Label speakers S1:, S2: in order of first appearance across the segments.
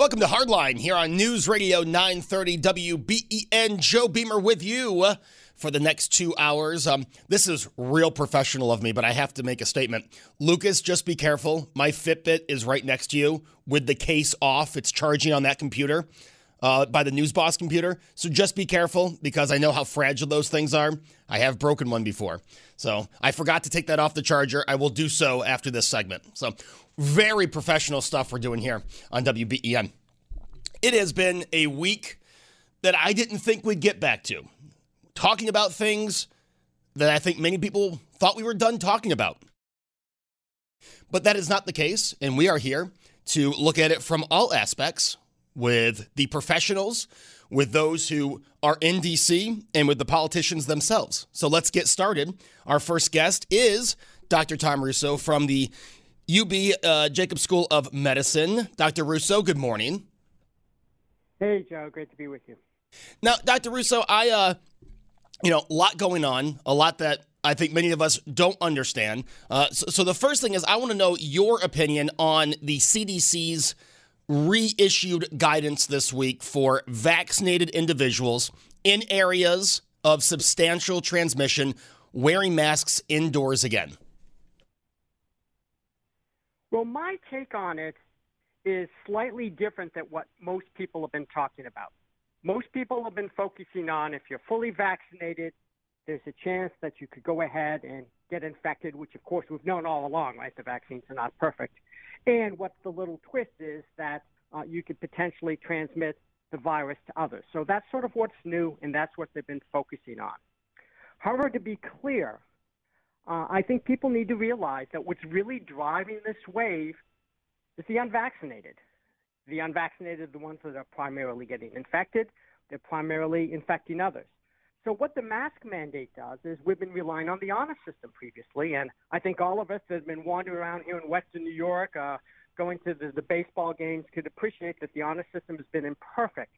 S1: Welcome to Hardline here on News Radio 930 WBEN. Joe Beamer with you for the next two hours. Um, this is real professional of me, but I have to make a statement. Lucas, just be careful. My Fitbit is right next to you with the case off. It's charging on that computer. Uh, by the News Boss computer. So just be careful because I know how fragile those things are. I have broken one before. So I forgot to take that off the charger. I will do so after this segment. So very professional stuff we're doing here on WBEN. It has been a week that I didn't think we'd get back to. Talking about things that I think many people thought we were done talking about. But that is not the case, and we are here to look at it from all aspects with the professionals, with those who are in DC, and with the politicians themselves. So let's get started. Our first guest is Dr. Tom Russo from the UB uh, Jacob School of Medicine. Dr. Russo, good morning.
S2: Hey, Joe. Great to be with you.
S1: Now, Dr. Russo, I, uh, you know, a lot going on, a lot that I think many of us don't understand. Uh, so, so, the first thing is, I want to know your opinion on the CDC's reissued guidance this week for vaccinated individuals in areas of substantial transmission wearing masks indoors again.
S2: Well, my take on it is slightly different than what most people have been talking about. Most people have been focusing on if you're fully vaccinated, there's a chance that you could go ahead and get infected, which of course we've known all along, right? The vaccines are not perfect. And what the little twist is that uh, you could potentially transmit the virus to others. So that's sort of what's new, and that's what they've been focusing on. However, to be clear, uh, I think people need to realize that what's really driving this wave is the unvaccinated. The unvaccinated are the ones that are primarily getting infected. They're primarily infecting others. So what the mask mandate does is we've been relying on the honor system previously, and I think all of us that have been wandering around here in Western New York, uh, going to the, the baseball games, could appreciate that the honor system has been imperfect.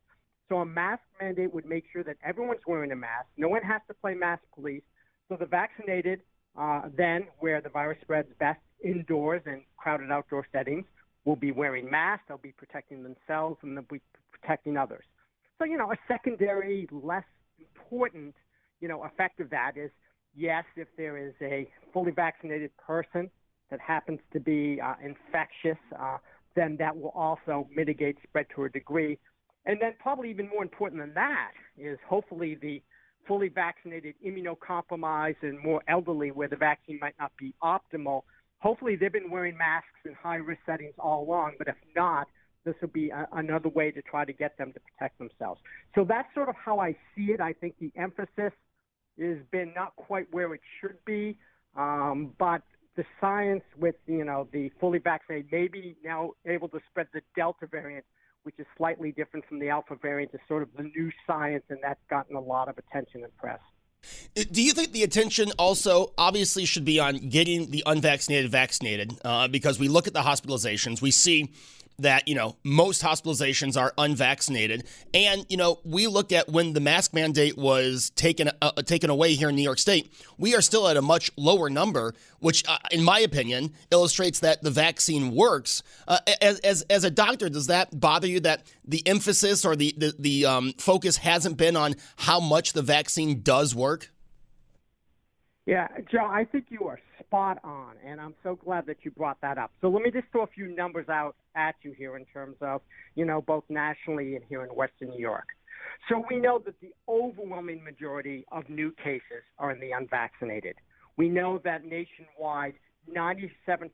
S2: So a mask mandate would make sure that everyone's wearing a mask. No one has to play mask police. So the vaccinated, uh, then where the virus spreads best indoors and crowded outdoor settings, will be wearing masks, they'll be protecting themselves, and they'll be protecting others. So, you know, a secondary, less important, you know, effect of that is yes, if there is a fully vaccinated person that happens to be uh, infectious, uh, then that will also mitigate spread to a degree. And then, probably even more important than that, is hopefully the fully vaccinated, immunocompromised, and more elderly, where the vaccine might not be optimal, hopefully they've been wearing masks in high risk settings all along, but if not, this will be a, another way to try to get them to protect themselves. So that's sort of how I see it. I think the emphasis has been not quite where it should be, um, but the science with you know the fully vaccinated may be now able to spread the Delta variant, which is slightly different from the Alpha variant, is sort of the new science, and that's gotten a lot of attention and press.
S1: Do you think the attention also obviously should be on getting the unvaccinated vaccinated? Uh, because we look at the hospitalizations, we see that you know most hospitalizations are unvaccinated, and you know we look at when the mask mandate was taken uh, taken away here in New York State, we are still at a much lower number, which, uh, in my opinion, illustrates that the vaccine works. Uh, as, as as a doctor, does that bother you that the emphasis or the the, the um, focus hasn't been on how much the vaccine does work?
S2: Yeah, Joe, I think you are spot on, and I'm so glad that you brought that up. So let me just throw a few numbers out at you here in terms of, you know, both nationally and here in Western New York. So we know that the overwhelming majority of new cases are in the unvaccinated. We know that nationwide, 97%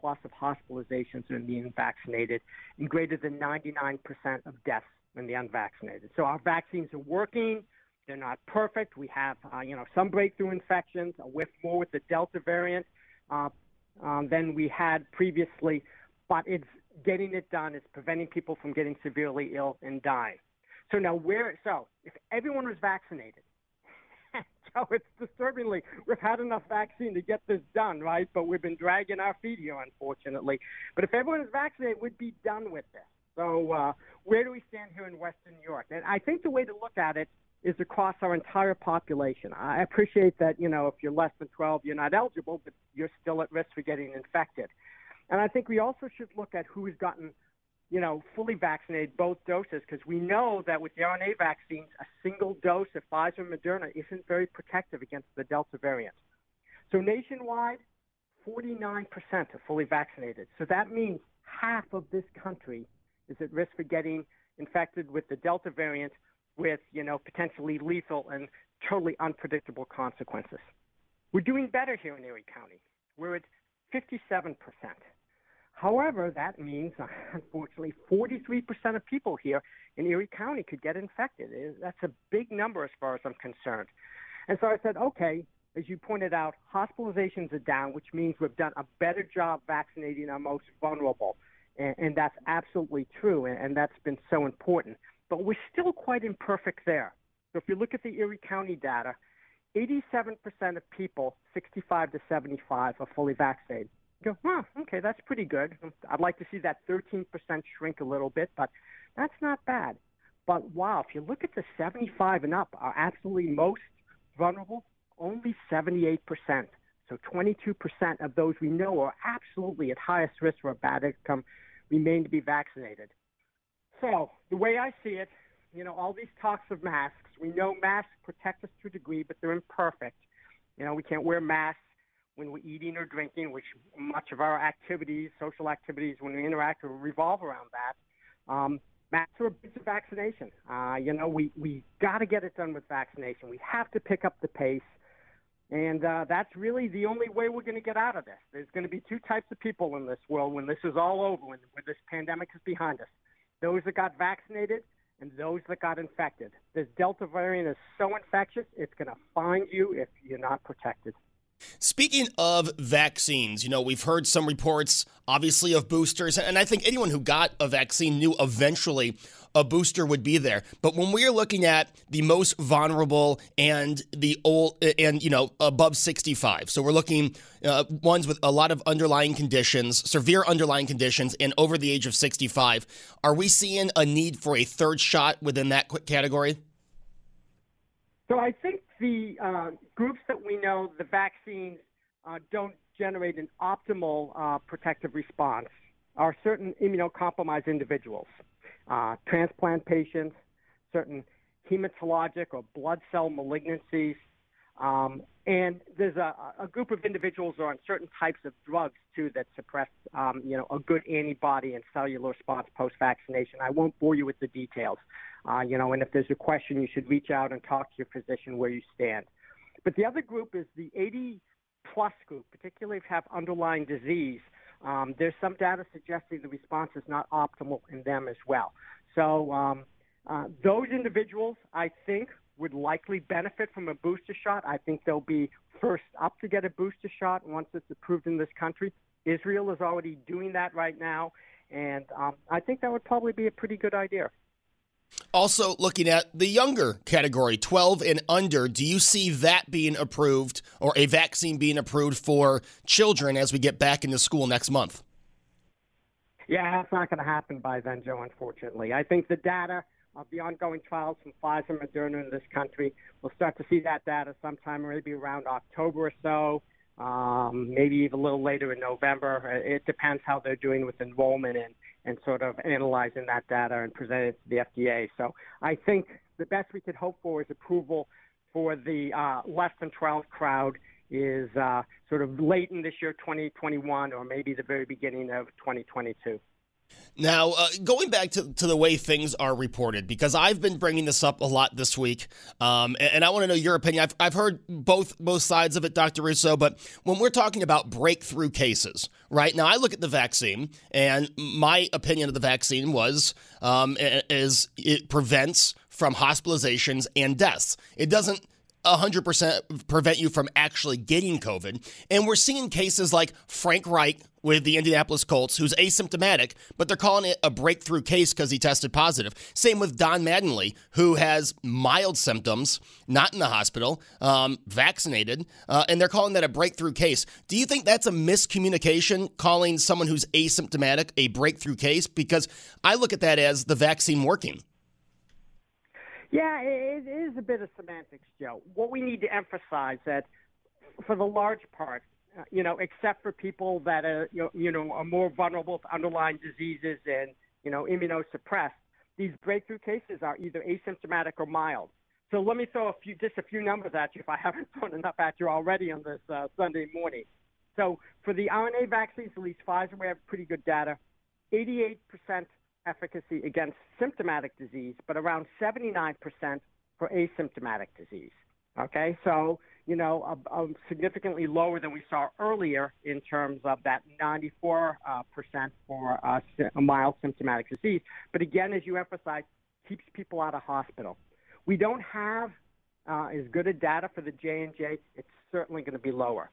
S2: plus of hospitalizations are in the unvaccinated, and greater than 99% of deaths in the unvaccinated. So our vaccines are working. They're not perfect. We have, uh, you know, some breakthrough infections, whiff more with the Delta variant uh, um, than we had previously, but it's getting it done. It's preventing people from getting severely ill and dying. So now where? So if everyone was vaccinated, so it's disturbingly we've had enough vaccine to get this done, right? But we've been dragging our feet here, unfortunately. But if everyone is vaccinated, we'd be done with this. So uh, where do we stand here in Western New York? And I think the way to look at it is across our entire population. I appreciate that, you know, if you're less than 12, you're not eligible, but you're still at risk for getting infected. And I think we also should look at who has gotten, you know, fully vaccinated both doses because we know that with the RNA vaccines, a single dose of Pfizer and Moderna isn't very protective against the Delta variant. So nationwide, 49% are fully vaccinated. So that means half of this country is at risk for getting infected with the Delta variant with, you know, potentially lethal and totally unpredictable consequences. We're doing better here in Erie County. We're at 57%. However, that means, unfortunately, 43% of people here in Erie County could get infected. That's a big number as far as I'm concerned. And so I said, okay, as you pointed out, hospitalizations are down, which means we've done a better job vaccinating our most vulnerable. And, and that's absolutely true, and, and that's been so important but we're still quite imperfect there. So if you look at the Erie County data, 87% of people 65 to 75 are fully vaccinated. You go, huh, okay, that's pretty good. I'd like to see that 13% shrink a little bit, but that's not bad. But wow, if you look at the 75 and up are absolutely most vulnerable, only 78%. So 22% of those we know are absolutely at highest risk for a bad outcome remain to be vaccinated. So the way I see it, you know, all these talks of masks, we know masks protect us to a degree, but they're imperfect. You know, we can't wear masks when we're eating or drinking, which much of our activities, social activities, when we interact, revolve around that. Um, masks are a bit of vaccination. Uh, you know, we we got to get it done with vaccination. We have to pick up the pace, and uh, that's really the only way we're going to get out of this. There's going to be two types of people in this world when this is all over, when, when this pandemic is behind us those that got vaccinated and those that got infected. This Delta variant is so infectious, it's going to find you if you're not protected.
S1: Speaking of vaccines, you know, we've heard some reports, obviously, of boosters, and I think anyone who got a vaccine knew eventually a booster would be there. But when we are looking at the most vulnerable and the old and you know above 65, so we're looking uh, ones with a lot of underlying conditions, severe underlying conditions, and over the age of 65, are we seeing a need for a third shot within that category?
S2: So I think the uh, groups that we know the vaccines uh, don't generate an optimal uh, protective response are certain immunocompromised individuals uh, transplant patients, certain hematologic or blood cell malignancies. Um, and there's a, a, group of individuals on certain types of drugs too that suppress, um, you know, a good antibody and cellular response post-vaccination. I won't bore you with the details, uh, you know. And if there's a question, you should reach out and talk to your physician where you stand. But the other group is the 80 plus group, particularly if you have underlying disease um, there's some data suggesting the response is not optimal in them as well. So um, uh, those individuals, I think, would likely benefit from a booster shot. I think they'll be first up to get a booster shot once it's approved in this country. Israel is already doing that right now, and um, I think that would probably be a pretty good idea.
S1: Also, looking at the younger category, 12 and under, do you see that being approved or a vaccine being approved for children as we get back into school next month?
S2: Yeah, that's not going to happen by then, Joe, unfortunately. I think the data of the ongoing trials from Pfizer and Moderna in this country, we'll start to see that data sometime maybe around October or so, um, maybe even a little later in November. It depends how they're doing with enrollment and and sort of analyzing that data and presenting it to the FDA. So I think the best we could hope for is approval for the uh, less than 12 crowd is uh, sort of late in this year, 2021, or maybe the very beginning of 2022.
S1: Now, uh, going back to, to the way things are reported, because I've been bringing this up a lot this week, um, and, and, I want to know your opinion. I've, I've heard both both sides of it, Dr. Russo, but when we're talking about breakthrough cases, right now, I look at the vaccine, and my opinion of the vaccine was um, is it prevents from hospitalizations and deaths. It doesn't 100% prevent you from actually getting COVID. And we're seeing cases like Frank Reich with the Indianapolis Colts, who's asymptomatic, but they're calling it a breakthrough case because he tested positive. Same with Don Mattingly, who has mild symptoms, not in the hospital, um, vaccinated, uh, and they're calling that a breakthrough case. Do you think that's a miscommunication, calling someone who's asymptomatic a breakthrough case? Because I look at that as the vaccine working.
S2: Yeah, it is a bit of semantics, Joe. What we need to emphasize that for the large part, uh, you know, except for people that are, you know, you know, are more vulnerable to underlying diseases and, you know, immunosuppressed, these breakthrough cases are either asymptomatic or mild. So let me throw a few, just a few numbers at you if I haven't thrown enough at you already on this uh, Sunday morning. So for the RNA vaccines, at least Pfizer, we have pretty good data. 88% efficacy against symptomatic disease, but around 79% for asymptomatic disease. Okay, so you know, significantly lower than we saw earlier in terms of that 94 uh, percent for uh, mild symptomatic disease. But again, as you emphasize, keeps people out of hospital. We don't have uh, as good a data for the J and J. It's certainly going to be lower.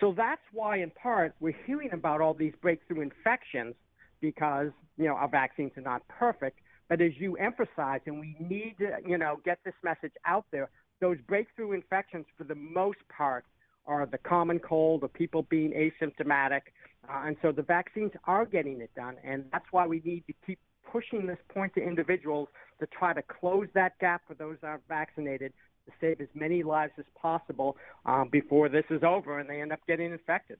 S2: So that's why, in part, we're hearing about all these breakthrough infections because you know our vaccines are not perfect. But as you emphasize, and we need to you know get this message out there, those breakthrough infections, for the most part, are the common cold or people being asymptomatic, uh, and so the vaccines are getting it done, and that's why we need to keep pushing this point to individuals to try to close that gap for those that are vaccinated to save as many lives as possible um, before this is over and they end up getting infected.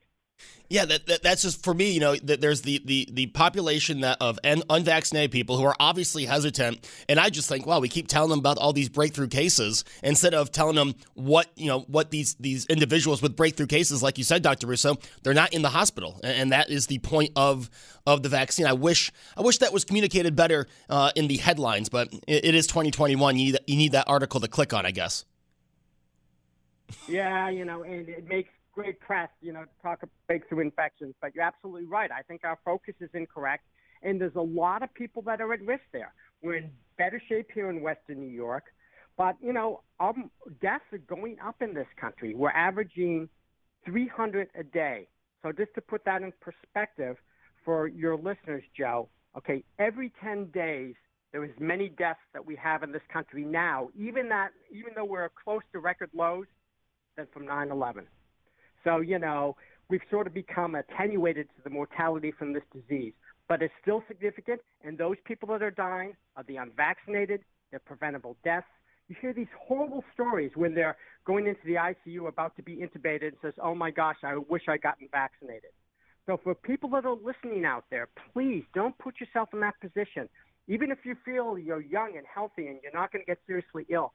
S1: Yeah, that, that, that's just for me. You know, that there's the the the population that of un- unvaccinated people who are obviously hesitant, and I just think, wow, we keep telling them about all these breakthrough cases instead of telling them what you know what these these individuals with breakthrough cases, like you said, Doctor Russo, they're not in the hospital, and, and that is the point of of the vaccine. I wish I wish that was communicated better uh, in the headlines, but it, it is 2021. You need you need that article to click on, I guess.
S2: Yeah, you know, and it makes great press, you know, to talk about breakthrough infections. But you're absolutely right. I think our focus is incorrect, and there's a lot of people that are at risk there. We're in better shape here in Western New York, but you know, our deaths are going up in this country. We're averaging 300 a day. So just to put that in perspective for your listeners, Joe, okay, every 10 days there is many deaths that we have in this country now, even that even though we're close to record lows than from 9/11. So, you know, we've sort of become attenuated to the mortality from this disease, but it's still significant. And those people that are dying are the unvaccinated, they're preventable deaths. You hear these horrible stories when they're going into the ICU about to be intubated and says, oh my gosh, I wish I'd gotten vaccinated. So for people that are listening out there, please don't put yourself in that position. Even if you feel you're young and healthy and you're not going to get seriously ill,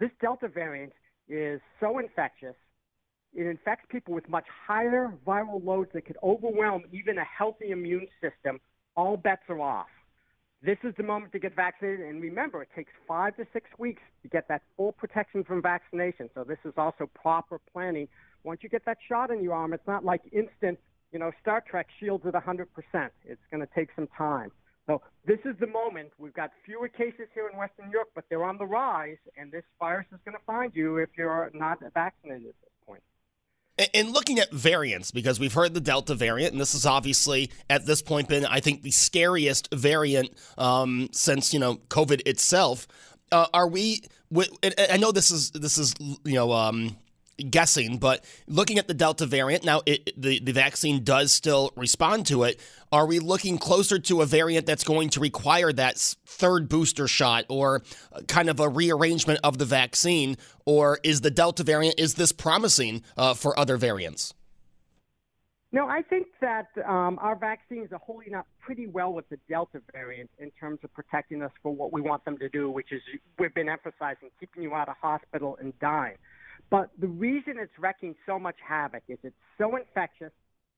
S2: this Delta variant is so infectious it infects people with much higher viral loads that could overwhelm even a healthy immune system. All bets are off. This is the moment to get vaccinated. And remember, it takes five to six weeks to get that full protection from vaccination. So this is also proper planning. Once you get that shot in your arm, it's not like instant, you know, Star Trek shields at 100%. It's going to take some time. So this is the moment. We've got fewer cases here in Western York, but they're on the rise, and this virus is going to find you if you're not vaccinated.
S1: And looking at variants, because we've heard the Delta variant, and this is obviously at this point been, I think, the scariest variant um, since you know COVID itself. Uh, are we? I know this is this is you know um, guessing, but looking at the Delta variant, now it, the, the vaccine does still respond to it. Are we looking closer to a variant that's going to require that third booster shot or kind of a rearrangement of the vaccine? Or is the Delta variant, is this promising uh, for other variants?
S2: No, I think that um, our vaccines are holding up pretty well with the Delta variant in terms of protecting us for what we want them to do, which is we've been emphasizing keeping you out of hospital and dying. But the reason it's wrecking so much havoc is it's so infectious,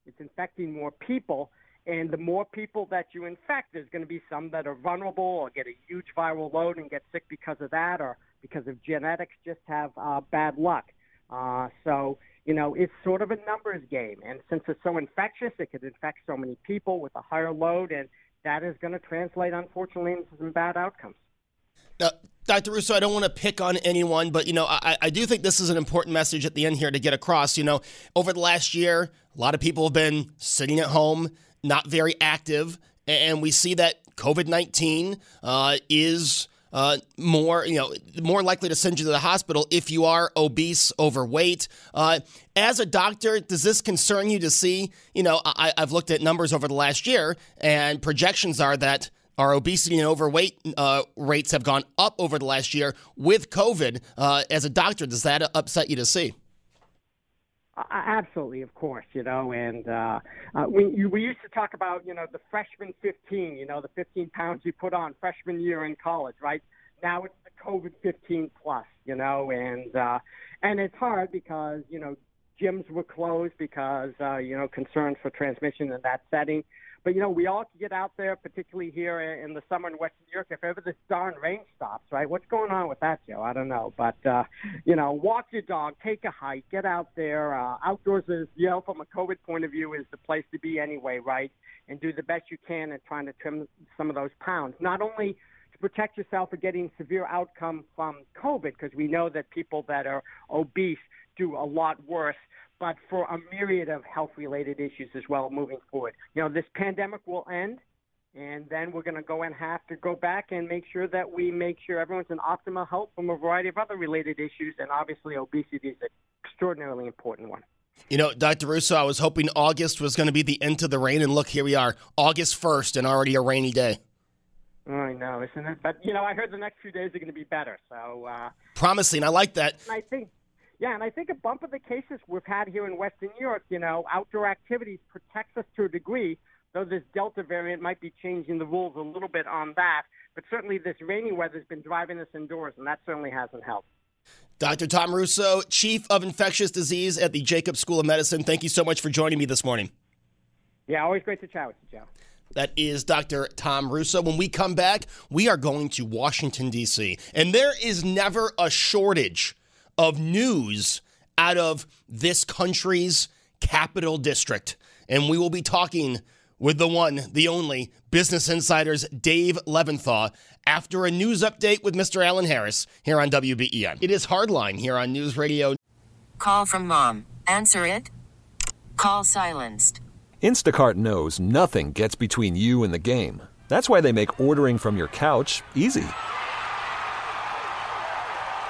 S2: it's infecting more people, and the more people that you infect, there's going to be some that are vulnerable or get a huge viral load and get sick because of that, or because of genetics, just have uh, bad luck. Uh, so, you know, it's sort of a numbers game. And since it's so infectious, it could infect so many people with a higher load, and that is going to translate, unfortunately, into some bad outcomes.
S1: Dr. Russo, I don't want to pick on anyone, but you know, I, I do think this is an important message at the end here to get across. You know, over the last year, a lot of people have been sitting at home, not very active, and we see that COVID nineteen uh, is. Uh, more, you know, more likely to send you to the hospital if you are obese, overweight. Uh, as a doctor, does this concern you to see? You know, I, I've looked at numbers over the last year, and projections are that our obesity and overweight uh, rates have gone up over the last year with COVID. Uh, as a doctor, does that upset you to see?
S2: Uh, absolutely, of course, you know, and uh, uh, we you, we used to talk about you know the freshman 15, you know, the 15 pounds you put on freshman year in college, right? Now it's the COVID 15 plus, you know, and uh, and it's hard because you know gyms were closed because uh, you know concerns for transmission in that setting. But you know, we all get out there, particularly here in the summer in Western New York. If ever this darn rain stops, right? What's going on with that, Joe? I don't know. But uh, you know, walk your dog, take a hike, get out there. Uh, outdoors is, you know, from a COVID point of view, is the place to be anyway, right? And do the best you can at trying to trim some of those pounds. Not only to protect yourself from getting severe outcome from COVID, because we know that people that are obese do a lot worse but for a myriad of health related issues as well moving forward. You know, this pandemic will end, and then we're going to go and have to go back and make sure that we make sure everyone's in optimal health from a variety of other related issues, and obviously obesity is an extraordinarily important one.
S1: You know, Dr. Russo, I was hoping August was going to be the end of the rain, and look, here we are, August 1st, and already a rainy day.
S2: I know, isn't it? But, you know, I heard the next few days are going to be better, so. Uh,
S1: Promising. I like that.
S2: I think yeah, and I think a bump of the cases we've had here in Western New York, you know, outdoor activities protects us to a degree, though this Delta variant might be changing the rules a little bit on that. But certainly this rainy weather has been driving us indoors, and that certainly hasn't helped.
S1: Dr. Tom Russo, Chief of Infectious Disease at the Jacobs School of Medicine, thank you so much for joining me this morning.
S2: Yeah, always great to chat with you, Joe.
S1: That is Dr. Tom Russo. When we come back, we are going to Washington, D.C., and there is never a shortage of news out of this country's capital district. And we will be talking with the one, the only Business Insider's Dave Levinthal after a news update with Mr. Alan Harris here on WBEN. It is Hardline here on News Radio.
S3: Call from mom. Answer it. Call silenced.
S4: Instacart knows nothing gets between you and the game. That's why they make ordering from your couch easy.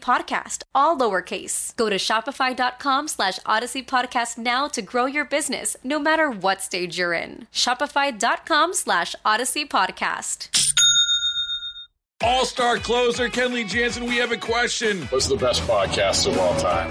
S5: podcast, all lowercase. Go to shopify.com slash audacy podcast now to grow your business, no matter what stage you're in. Shopify.com slash audacy podcast.
S6: All star closer Kenley Jansen, we have a question.
S7: What's the best podcast of all time?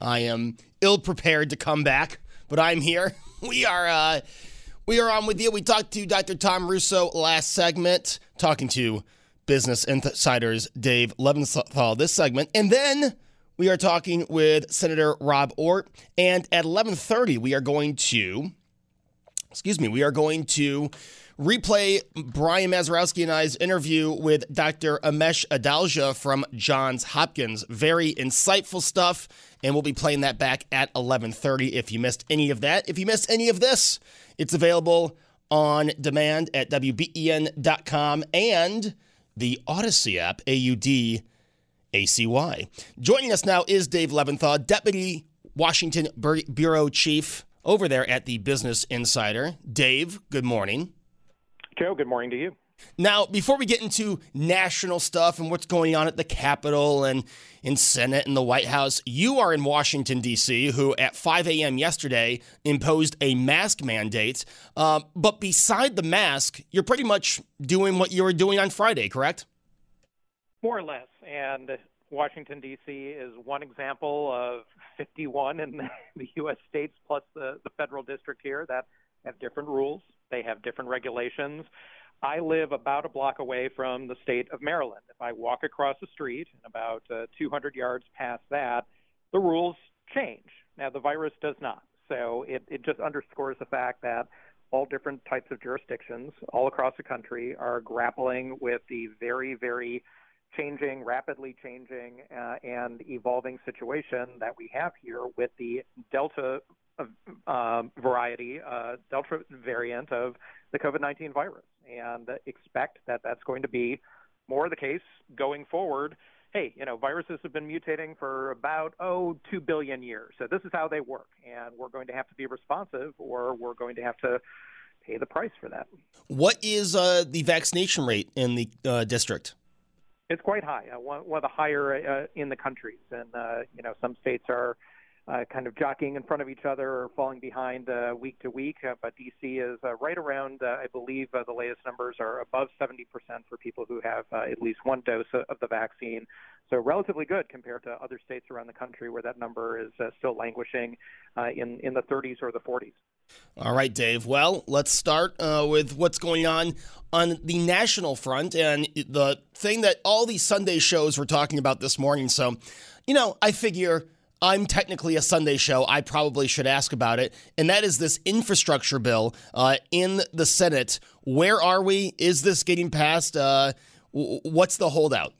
S1: I am ill prepared to come back, but I'm here. We are uh, we are on with you. We talked to Dr. Tom Russo last segment, talking to Business Insider's Dave Levinthal this segment, and then we are talking with Senator Rob Ortt. And at 11:30, we are going to, excuse me, we are going to replay Brian Mazurowski and I's interview with Dr. Amesh Adalja from Johns Hopkins. Very insightful stuff, and we'll be playing that back at 11:30 if you missed any of that. If you missed any of this, it's available on demand at wben.com and the Audacy app, A U D A C Y. Joining us now is Dave Levinthal, Deputy Washington Bureau Chief over there at the Business Insider. Dave, good morning.
S8: Joe, good morning to you.
S1: Now, before we get into national stuff and what's going on at the Capitol and in Senate and the White House, you are in Washington, D.C., who at 5 a.m. yesterday imposed a mask mandate. Uh, but beside the mask, you're pretty much doing what you were doing on Friday, correct?
S8: More or less. And Washington, D.C. is one example of 51 in the U.S. states plus the, the federal district here that have different rules. They have different regulations. I live about a block away from the state of Maryland. If I walk across the street and about uh, 200 yards past that, the rules change. Now, the virus does not. So it, it just underscores the fact that all different types of jurisdictions all across the country are grappling with the very, very changing, rapidly changing, uh, and evolving situation that we have here with the Delta uh, variety, uh, Delta variant of the COVID 19 virus, and expect that that's going to be more the case going forward. Hey, you know, viruses have been mutating for about, oh, two billion years. So this is how they work. And we're going to have to be responsive or we're going to have to pay the price for that.
S1: What is uh, the vaccination rate in the uh, district?
S8: It's quite high, uh, one, one, of the higher uh, in the countries. And, uh, you know, some states are uh, kind of jockeying in front of each other or falling behind uh, week to week. Uh, but DC is uh, right around, uh, I believe uh, the latest numbers are above 70% for people who have uh, at least one dose of the vaccine. So relatively good compared to other states around the country where that number is uh, still languishing uh, in, in the 30s or the 40s.
S1: All right, Dave. Well, let's start uh, with what's going on on the national front and the thing that all these Sunday shows were talking about this morning. So, you know, I figure – I'm technically a Sunday show. I probably should ask about it. And that is this infrastructure bill uh, in the Senate. Where are we? Is this getting passed? Uh, what's the holdout?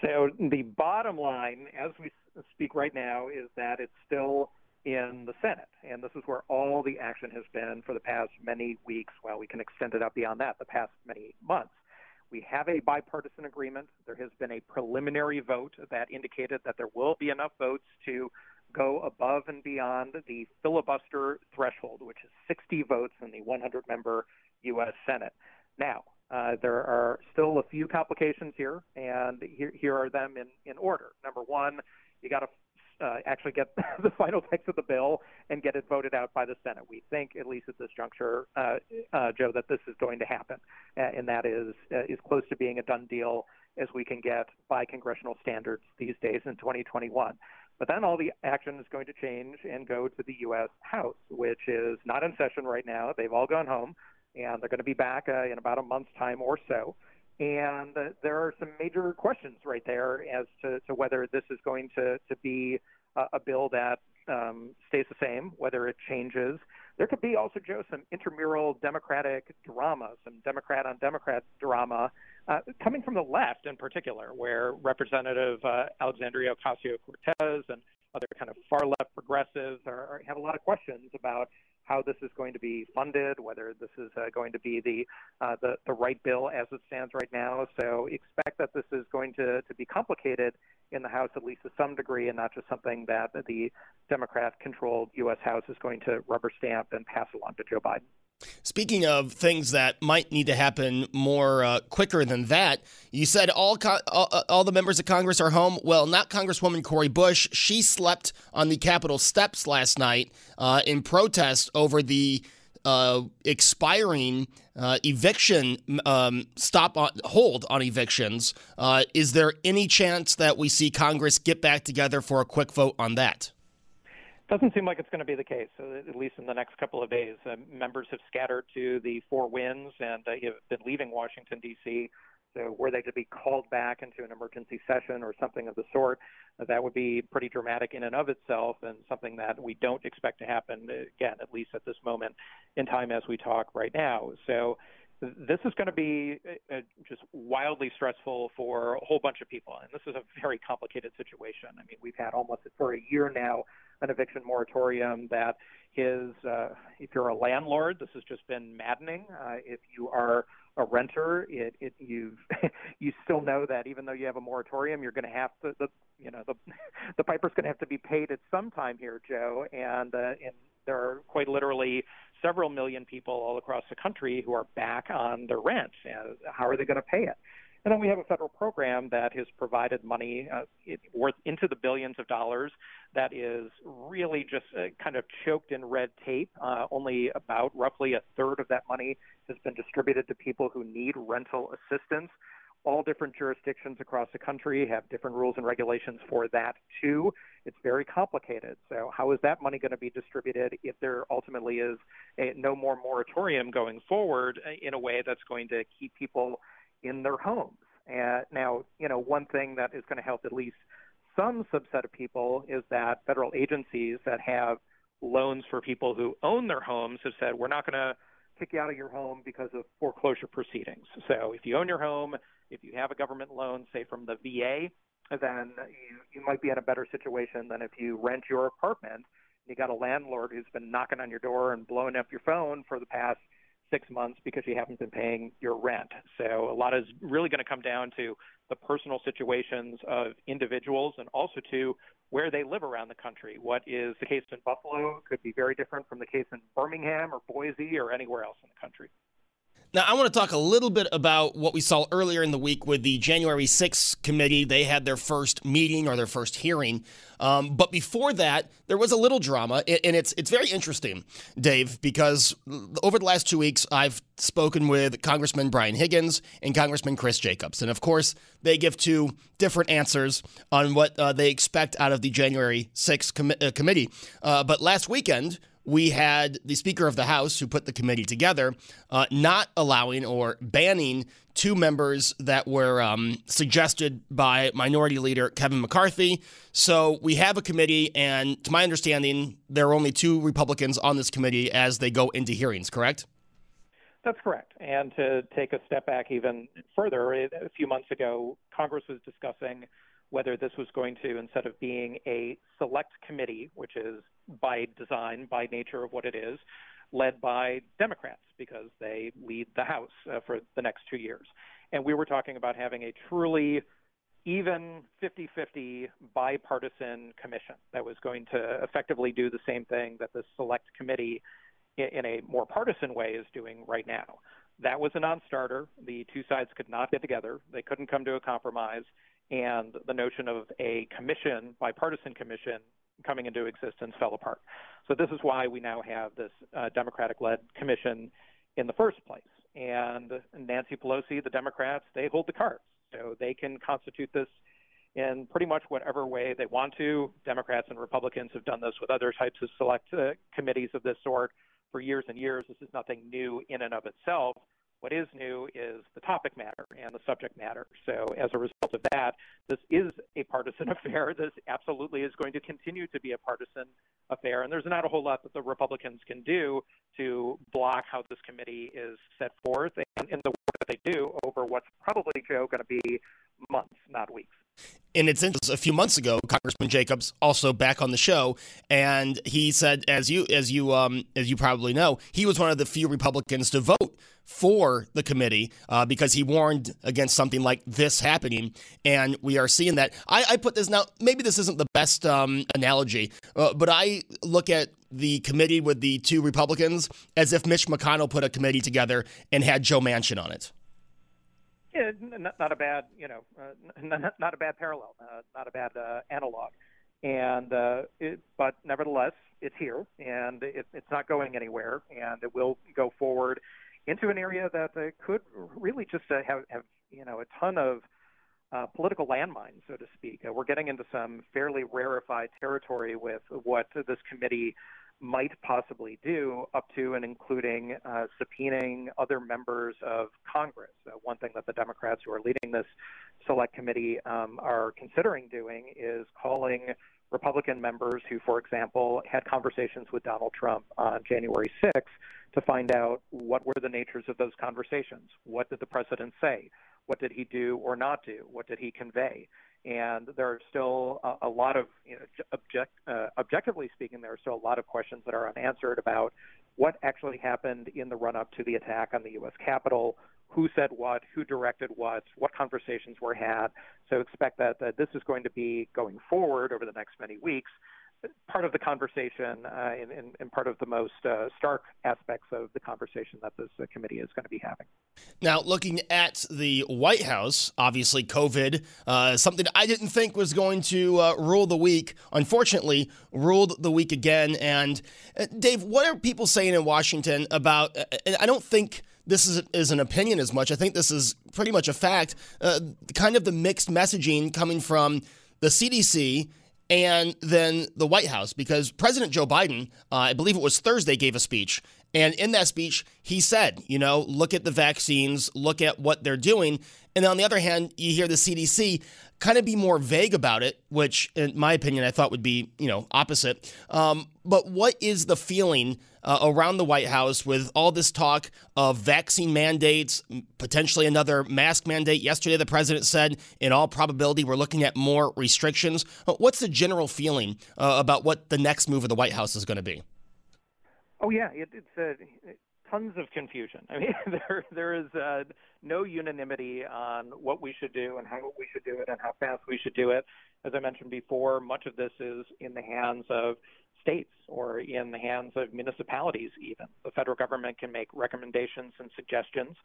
S8: So, the bottom line, as we speak right now, is that it's still in the Senate. And this is where all the action has been for the past many weeks. Well, we can extend it up beyond that, the past many months. We have a bipartisan agreement. There has been a preliminary vote that indicated that there will be enough votes to go above and beyond the filibuster threshold, which is 60 votes in the 100 member U.S. Senate. Now, uh, there are still a few complications here, and here, here are them in, in order. Number one, you got to uh, actually get the final text of the bill and get it voted out by the Senate. We think, at least at this juncture, uh, uh, Joe, that this is going to happen, uh, and that is uh, is close to being a done deal as we can get by congressional standards these days in 2021. But then all the action is going to change and go to the U.S. House, which is not in session right now. They've all gone home, and they're going to be back uh, in about a month's time or so. And uh, there are some major questions right there as to, to whether this is going to, to be a, bill that um, stays the same, whether it changes. There could be also, Joe, some intramural Democratic drama, some Democrat on Democrat drama uh, coming from the left in particular, where Representative uh, Alexandria Ocasio Cortez and other kind of far left progressives are, are, have a lot of questions about how this is going to be funded, whether this is uh, going to be the, uh, the the right bill as it stands right now. So expect that this is going to, to be complicated in the House, at least to some degree, and not just something that the Democrat-controlled U.S. House is going to rubber stamp and pass along to Joe Biden.
S1: Speaking of things that might need to happen more uh, quicker than that, you said all, all, uh, all the members of Congress are home. Well, not Congresswoman Cori Bush. She slept on the Capitol steps last night uh, in protest over the uh, expiring uh, eviction um, stop on, hold on evictions. Uh, is there any chance that we see Congress get back together for a quick vote on that?
S8: Doesn't seem like it's going to be the case, at least in the next couple of days. Uh, members have scattered to the four winds and uh, have been leaving Washington, D.C. So, were they to be called back into an emergency session or something of the sort, uh, that would be pretty dramatic in and of itself and something that we don't expect to happen, again, at least at this moment in time as we talk right now. So, this is going to be uh, just wildly stressful for a whole bunch of people. And this is a very complicated situation. I mean, we've had almost for a year now an eviction moratorium that is, uh, if you're a landlord, this has just been maddening. Uh, if you are a renter, it, it you you still know that even though you have a moratorium, you're going to have to the you know the the piper's going to have to be paid at some time here, Joe, and uh, and there are quite literally several million people all across the country who are back on their rent. And how are they going to pay it? And then we have a federal program that has provided money uh, worth into the billions of dollars that is really just uh, kind of choked in red tape. Uh, only about roughly a third of that money has been distributed to people who need rental assistance. All different jurisdictions across the country have different rules and regulations for that too. It's very complicated. So, how is that money going to be distributed if there ultimately is a, no more moratorium going forward uh, in a way that's going to keep people in their homes. And now, you know, one thing that is going to help at least some subset of people is that federal agencies that have loans for people who own their homes have said, we're not going to kick you out of your home because of foreclosure proceedings. So if you own your home, if you have a government loan, say from the VA, then you, you might be in a better situation than if you rent your apartment. You got a landlord who's been knocking on your door and blowing up your phone for the past six months because you haven't been paying your rent. So a lot is really going to come down to the personal situations of individuals and also to where they live around the country. What is the case in Buffalo could be very different from the case in Birmingham or Boise or anywhere else in the country.
S1: Now, I want to talk a little bit about what we saw earlier in the week with the January 6th committee. They had their first meeting or their first hearing. Um, but before that, there was a little drama, and it's it's very interesting, Dave, because over the last two weeks, I've spoken with Congressman Brian Higgins and Congressman Chris Jacobs, and of course, they give two different answers on what uh, they expect out of the January 6th com- uh, committee. Uh, but last weekend we had the Speaker of the House, who put the committee together, uh, not allowing or banning two members that were um, suggested by Minority Leader Kevin McCarthy. So we have a committee, and to my understanding, there are only two Republicans on this committee as they go into hearings, correct?
S8: That's correct. And to take a step back even further, a few months ago, Congress was discussing whether this was going to, instead of being a select committee, which is by design, by nature of what it is, led by Democrats because they lead the House uh, for the next two years. And we were talking about having a truly even 50 50 bipartisan commission that was going to effectively do the same thing that the select committee in a more partisan way is doing right now. That was a non starter. The two sides could not get together, they couldn't come to a compromise and the notion of a commission, bipartisan commission, coming into existence fell apart. So this is why we now have this uh, Democratic-led commission in the first place. And Nancy Pelosi, the Democrats, they hold the cards, so they can constitute this in pretty much whatever way they want to. Democrats and Republicans have done this with other types of select uh, committees of this sort for years and years. This is nothing new in and of itself. What is new is the topic matter and the subject matter. So, as a result of that, this is a partisan affair. This absolutely is going to continue to be a partisan affair. And there's not a whole lot that the Republicans can do to block how this committee is set forth and in the work that they do over what's probably, Joe, going to be months, not weeks.
S1: And it's interesting. A few months ago, Congressman Jacobs also back on the show, and he said, as you as you um, as you probably know, he was one of the few Republicans to vote for the committee uh, because he warned against something like this happening, and we are seeing that. I, I put this now. Maybe this isn't the best um, analogy, uh, but I look at the committee with the two Republicans as if Mitch McConnell put a committee together and had Joe Manchin on it.
S8: Yeah, not, not a bad, you know, uh, not, not a bad parallel, uh, not a bad uh, analog, and uh, it, but nevertheless, it's here, and it, it's not going anywhere, and it will go forward into an area that uh, could really just uh, have, have, you know, a ton of uh, political landmines, so to speak. Uh, we're getting into some fairly rarefied territory with what this committee might possibly do, up to and including uh, subpoenaing other members of Congress. Uh, one thing that the Democrats who are leading this select committee um, are considering doing is calling Republican members who, for example, had conversations with Donald Trump on January 6th to find out what were the natures of those conversations. What did the president say? What did he do or not do? What did he convey? And there are still a, a lot of, you know, object, uh, objectively speaking, there are still a lot of questions that are unanswered about what actually happened in the run-up to the attack on the U.S. Capitol, who said what, who directed what, what conversations were had. So expect that, that this is going to be going forward over the next many weeks part of the conversation uh, and, and, and, part of the most uh, stark aspects of the conversation that this uh, committee is going to be having.
S1: Now, looking at the White House, obviously COVID, uh, something I didn't think was going to uh, rule the week, unfortunately, ruled the week again. And uh, Dave, what are people saying in Washington about? I don't think this is, is an opinion as much. I think this is pretty much a fact. kind of the mixed messaging coming from the CDC and then the White House, because President Joe Biden, uh, I believe it was Thursday, gave a speech. And in that speech, he said, you know, look at the vaccines, look at what they're doing. And on the other hand, you hear the CDC kind of be more vague about it, which, in my opinion, I thought would be, you know, opposite. Um, but what is the feeling uh, around the White House with all this talk of vaccine mandates, potentially another mask mandate? Yesterday, the president said, in all probability, we're looking at more restrictions. Uh, what's the general feeling uh, about what the next move of the White House is going to be?
S8: Oh yeah, it, it's uh, tons of confusion. I mean, there there is uh, no unanimity on what we should do and how we should do it and how fast we should do it. As I mentioned before, much of this is in the hands of states or in the hands of municipalities even. The federal government can make recommendations and suggestions.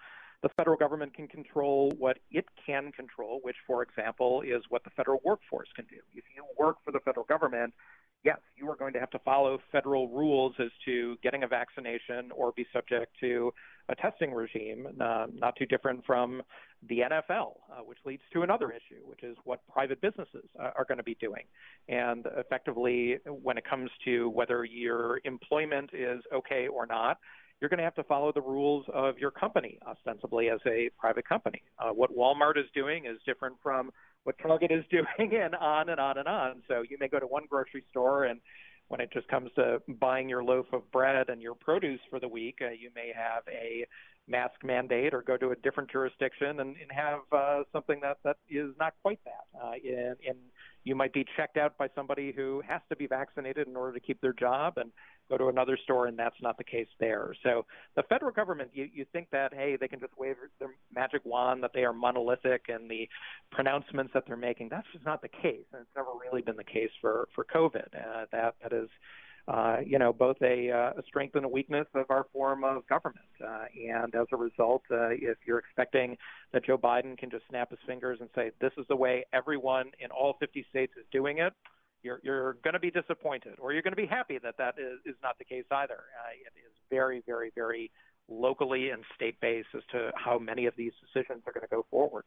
S8: The federal government can control what it can control, which, for example, is what the federal workforce can do. If you work for the federal government, yes, you are going to have to follow federal rules as to getting a vaccination or be subject to a testing regime, uh, not too different from the NFL, uh, which leads to another issue, which is what private businesses uh, are going to be doing. And effectively, when it comes to whether your employment is okay or not, you're going to have to follow the rules of your company, ostensibly as a private company. Uh, what Walmart is doing is different from what Target is doing, and on and on and on. So you may go to one grocery store, and when it just comes to buying your loaf of bread and your produce for the week, uh, you may have a mask mandate or go to a different jurisdiction and, and have uh, something that, that is not quite that. Uh, and, and you might be checked out by somebody who has to be vaccinated in order to keep their job and go to another store, and that's not the case there. So the federal government, you, you think that, hey, they can just wave their magic wand, that they are monolithic, and the pronouncements that they're making, that's just not the case. And it's never really been the case for, for COVID. Uh, that, that is uh, you know, both a, uh, a, strength and a weakness of our form of government. Uh, and as a result, uh, if you're expecting that Joe Biden can just snap his fingers and say, this is the way everyone in all 50 states is doing it, you're, you're going to be disappointed, or you're going to be happy that that is, is not the case either. It is very, very, very locally and state based as to how many of these decisions are going to go forward.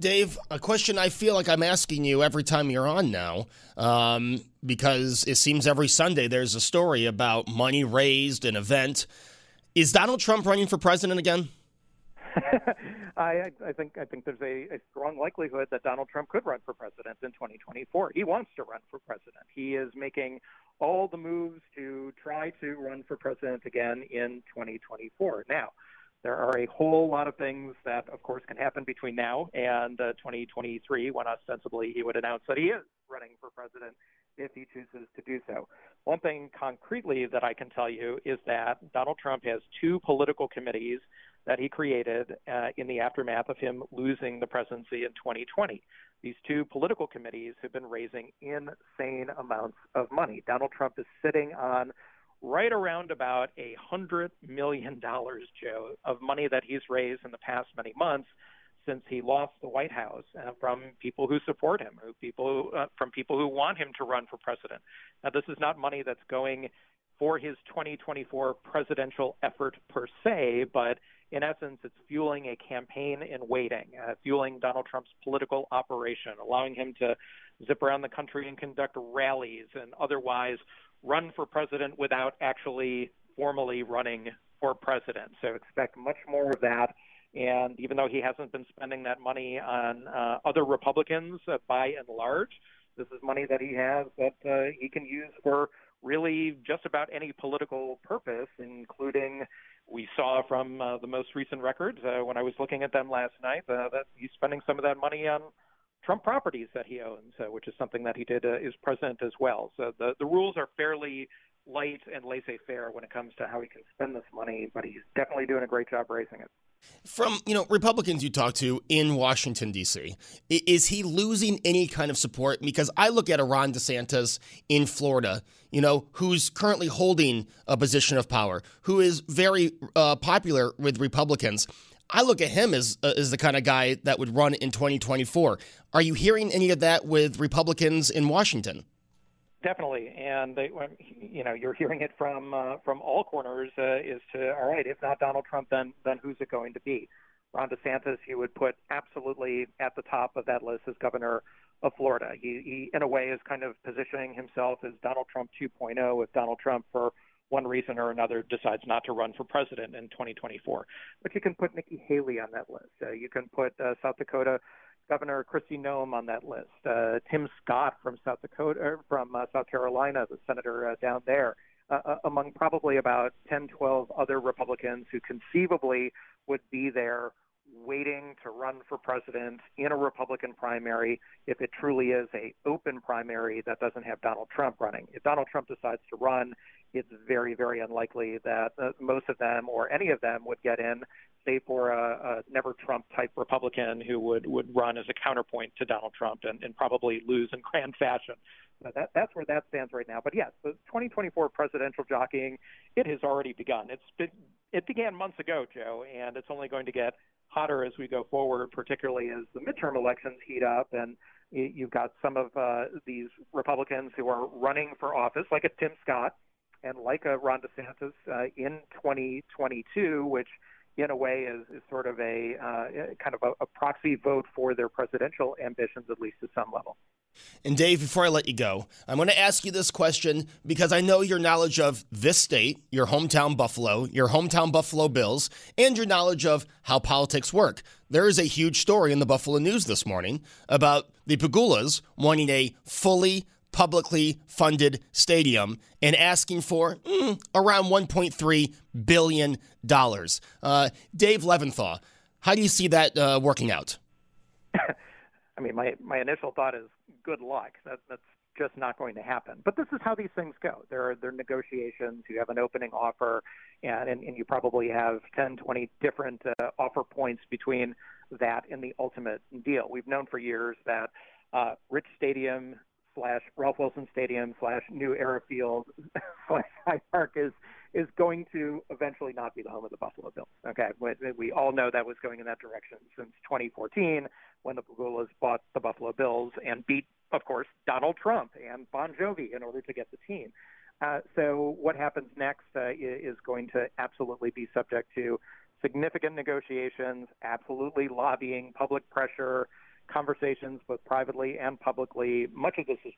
S1: Dave, a question I feel like I'm asking you every time you're on now, um, because it seems every Sunday there's a story about money raised, an event. Is Donald Trump running for president again?
S8: I, I think I think there's a, a strong likelihood that Donald Trump could run for president in 2024. He wants to run for president. He is making all the moves to try to run for president again in 2024. Now, There are a whole lot of things that, of course, can happen between now and uh, 2023 when ostensibly he would announce that he is running for president if he chooses to do so. One thing concretely that I can tell you is that Donald Trump has two political committees that he created uh, in the aftermath of him losing the presidency in 2020. These two political committees have been raising insane amounts of money. Donald Trump is sitting on right around about a hundred million dollars, Joe, of money that he's raised in the past many months since he lost the White House uh, from people who support him, who people uh, from people who want him to run for president. Now, this is not money that's going for his 2024 presidential effort per se, but in essence, it's fueling a campaign in waiting, uh, fueling Donald Trump's political operation, allowing him to zip around the country and conduct rallies and otherwise run for president without actually formally running for president. So expect much more of that. And even though he hasn't been spending that money on uh, other Republicans uh, by and large, this is money that he has that uh, he can use for really just about any political purpose, including we saw from uh, the most recent records uh, when I was looking at them last night uh, that he's spending some of that money on Trump properties that he owns, uh, which is something that he did uh, as president as well. So the, the rules are fairly light and laissez-faire when it comes to how he can spend this money, but he's definitely doing a great job raising it.
S1: From you know Republicans you talk to in Washington D.C., is he losing any kind of support? Because I look at a Ron DeSantis in Florida, you know, who's currently holding a position of power, who is very uh, popular with Republicans. I look at him as uh, as the kind of guy that would run in 2024. Are you hearing any of that with Republicans in Washington?
S8: Definitely, and they, you know you're hearing it from uh, from all corners. Uh, is to all right, if not Donald Trump, then then who's it going to be? Ron DeSantis, he would put absolutely at the top of that list as governor of Florida. He, he in a way, is kind of positioning himself as Donald Trump 2.0. If Donald Trump, for one reason or another decides not to run for president in 2024. But you can put Nikki Haley on that list. Uh, you can put uh, South Dakota Governor Kristi Noem on that list. Uh, Tim Scott from South Dakota, er, from uh, South Carolina, the senator uh, down there, uh, uh, among probably about 10, 12 other Republicans who conceivably would be there waiting to run for president in a Republican primary if it truly is a open primary that doesn't have Donald Trump running. If Donald Trump decides to run, it's very, very unlikely that uh, most of them or any of them would get in, save for a, a never Trump type Republican who would, would run as a counterpoint to Donald Trump and, and probably lose in grand fashion. That, that's where that stands right now. But yes, the 2024 presidential jockeying, it has already begun. It's been, it began months ago, Joe, and it's only going to get hotter as we go forward, particularly as the midterm elections heat up and you've got some of uh, these Republicans who are running for office, like a Tim Scott and like a Ron DeSantis uh, in 2022, which in a way is, is sort of a uh, kind of a, a proxy vote for their presidential ambitions, at least at some level.
S1: And Dave, before I let you go, I'm going to ask you this question because I know your knowledge of this state, your hometown Buffalo, your hometown Buffalo Bills, and your knowledge of how politics work. There is a huge story in the Buffalo News this morning about the Pegulas wanting a fully publicly funded stadium and asking for mm, around $1.3 billion. Uh, Dave Levinthal, how do you see that uh, working out?
S8: I mean, my, my initial thought is good luck. That, that's just not going to happen. But this is how these things go. There are, there are negotiations. You have an opening offer, and, and, and you probably have 10, 20 different uh, offer points between that and the ultimate deal. We've known for years that uh, Rich Stadium slash Ralph Wilson Stadium slash New Era Field slash Hyde Park is is going to eventually not be the home of the Buffalo Bills. Okay, we, all know that was going in that direction since 2014 when the Pegulas bought the Buffalo Bills and beat, of course, Donald Trump and Bon Jovi in order to get the team. Uh, so what happens next uh, is going to absolutely be subject to significant negotiations, absolutely lobbying, public pressure, conversations both privately and publicly. Much of this has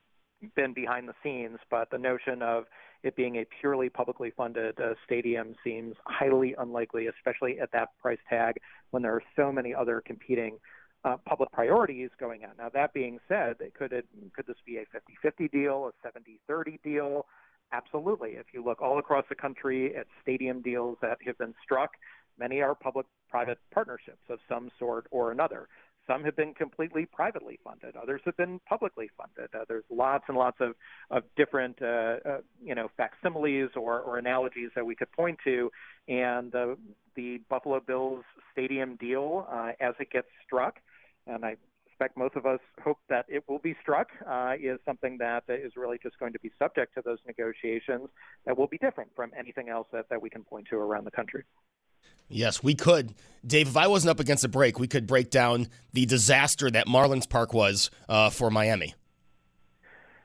S8: been behind the scenes, but the notion of it being a purely publicly funded uh, stadium seems highly unlikely, especially at that price tag when there are so many other competing uh, public priorities going on. Now, that being said, it could it could this be a 50-50 deal, a 70-30 deal? Absolutely. If you look all across the country at stadium deals that have been struck, Many are public private partnerships of some sort or another. Some have been completely privately funded. Others have been publicly funded. Uh, there's lots and lots of, of different, uh, uh, you know, facsimiles or, or analogies that we could point to. And uh, the Buffalo Bills stadium deal, uh, as it gets struck, and I suspect most of us hope that it will be struck, uh, is something that is really just going to be subject to those negotiations that will be different from anything else that, that we can point to around the country.
S1: Yes, we could. Dave, if I wasn't up against a break, we could break down the disaster that Marlins Park was uh, for Miami.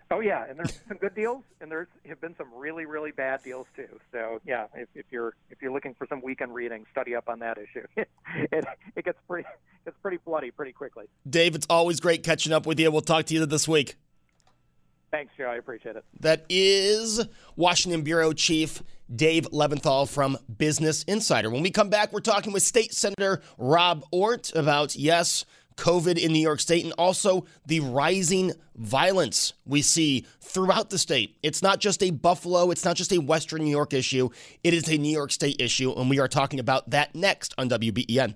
S8: Oh yeah, and there's some good deals, and there's have been some really really bad deals too. So yeah, if, if you're if you're looking for some weekend reading, study up on that issue. it it gets pretty it's pretty bloody pretty quickly.
S1: Dave, it's always great catching up with you. We'll talk to you this week.
S8: Thanks, Joe. I appreciate it.
S1: That is Washington Bureau Chief Dave Levinthal from Business Insider. When we come back, we're talking with State Senator Rob Ortt about, yes, COVID in New York State and also the rising violence we see throughout the state. It's not just a Buffalo, it's not just a Western New York issue, it is a New York State issue, and we are talking about that next on WBEN.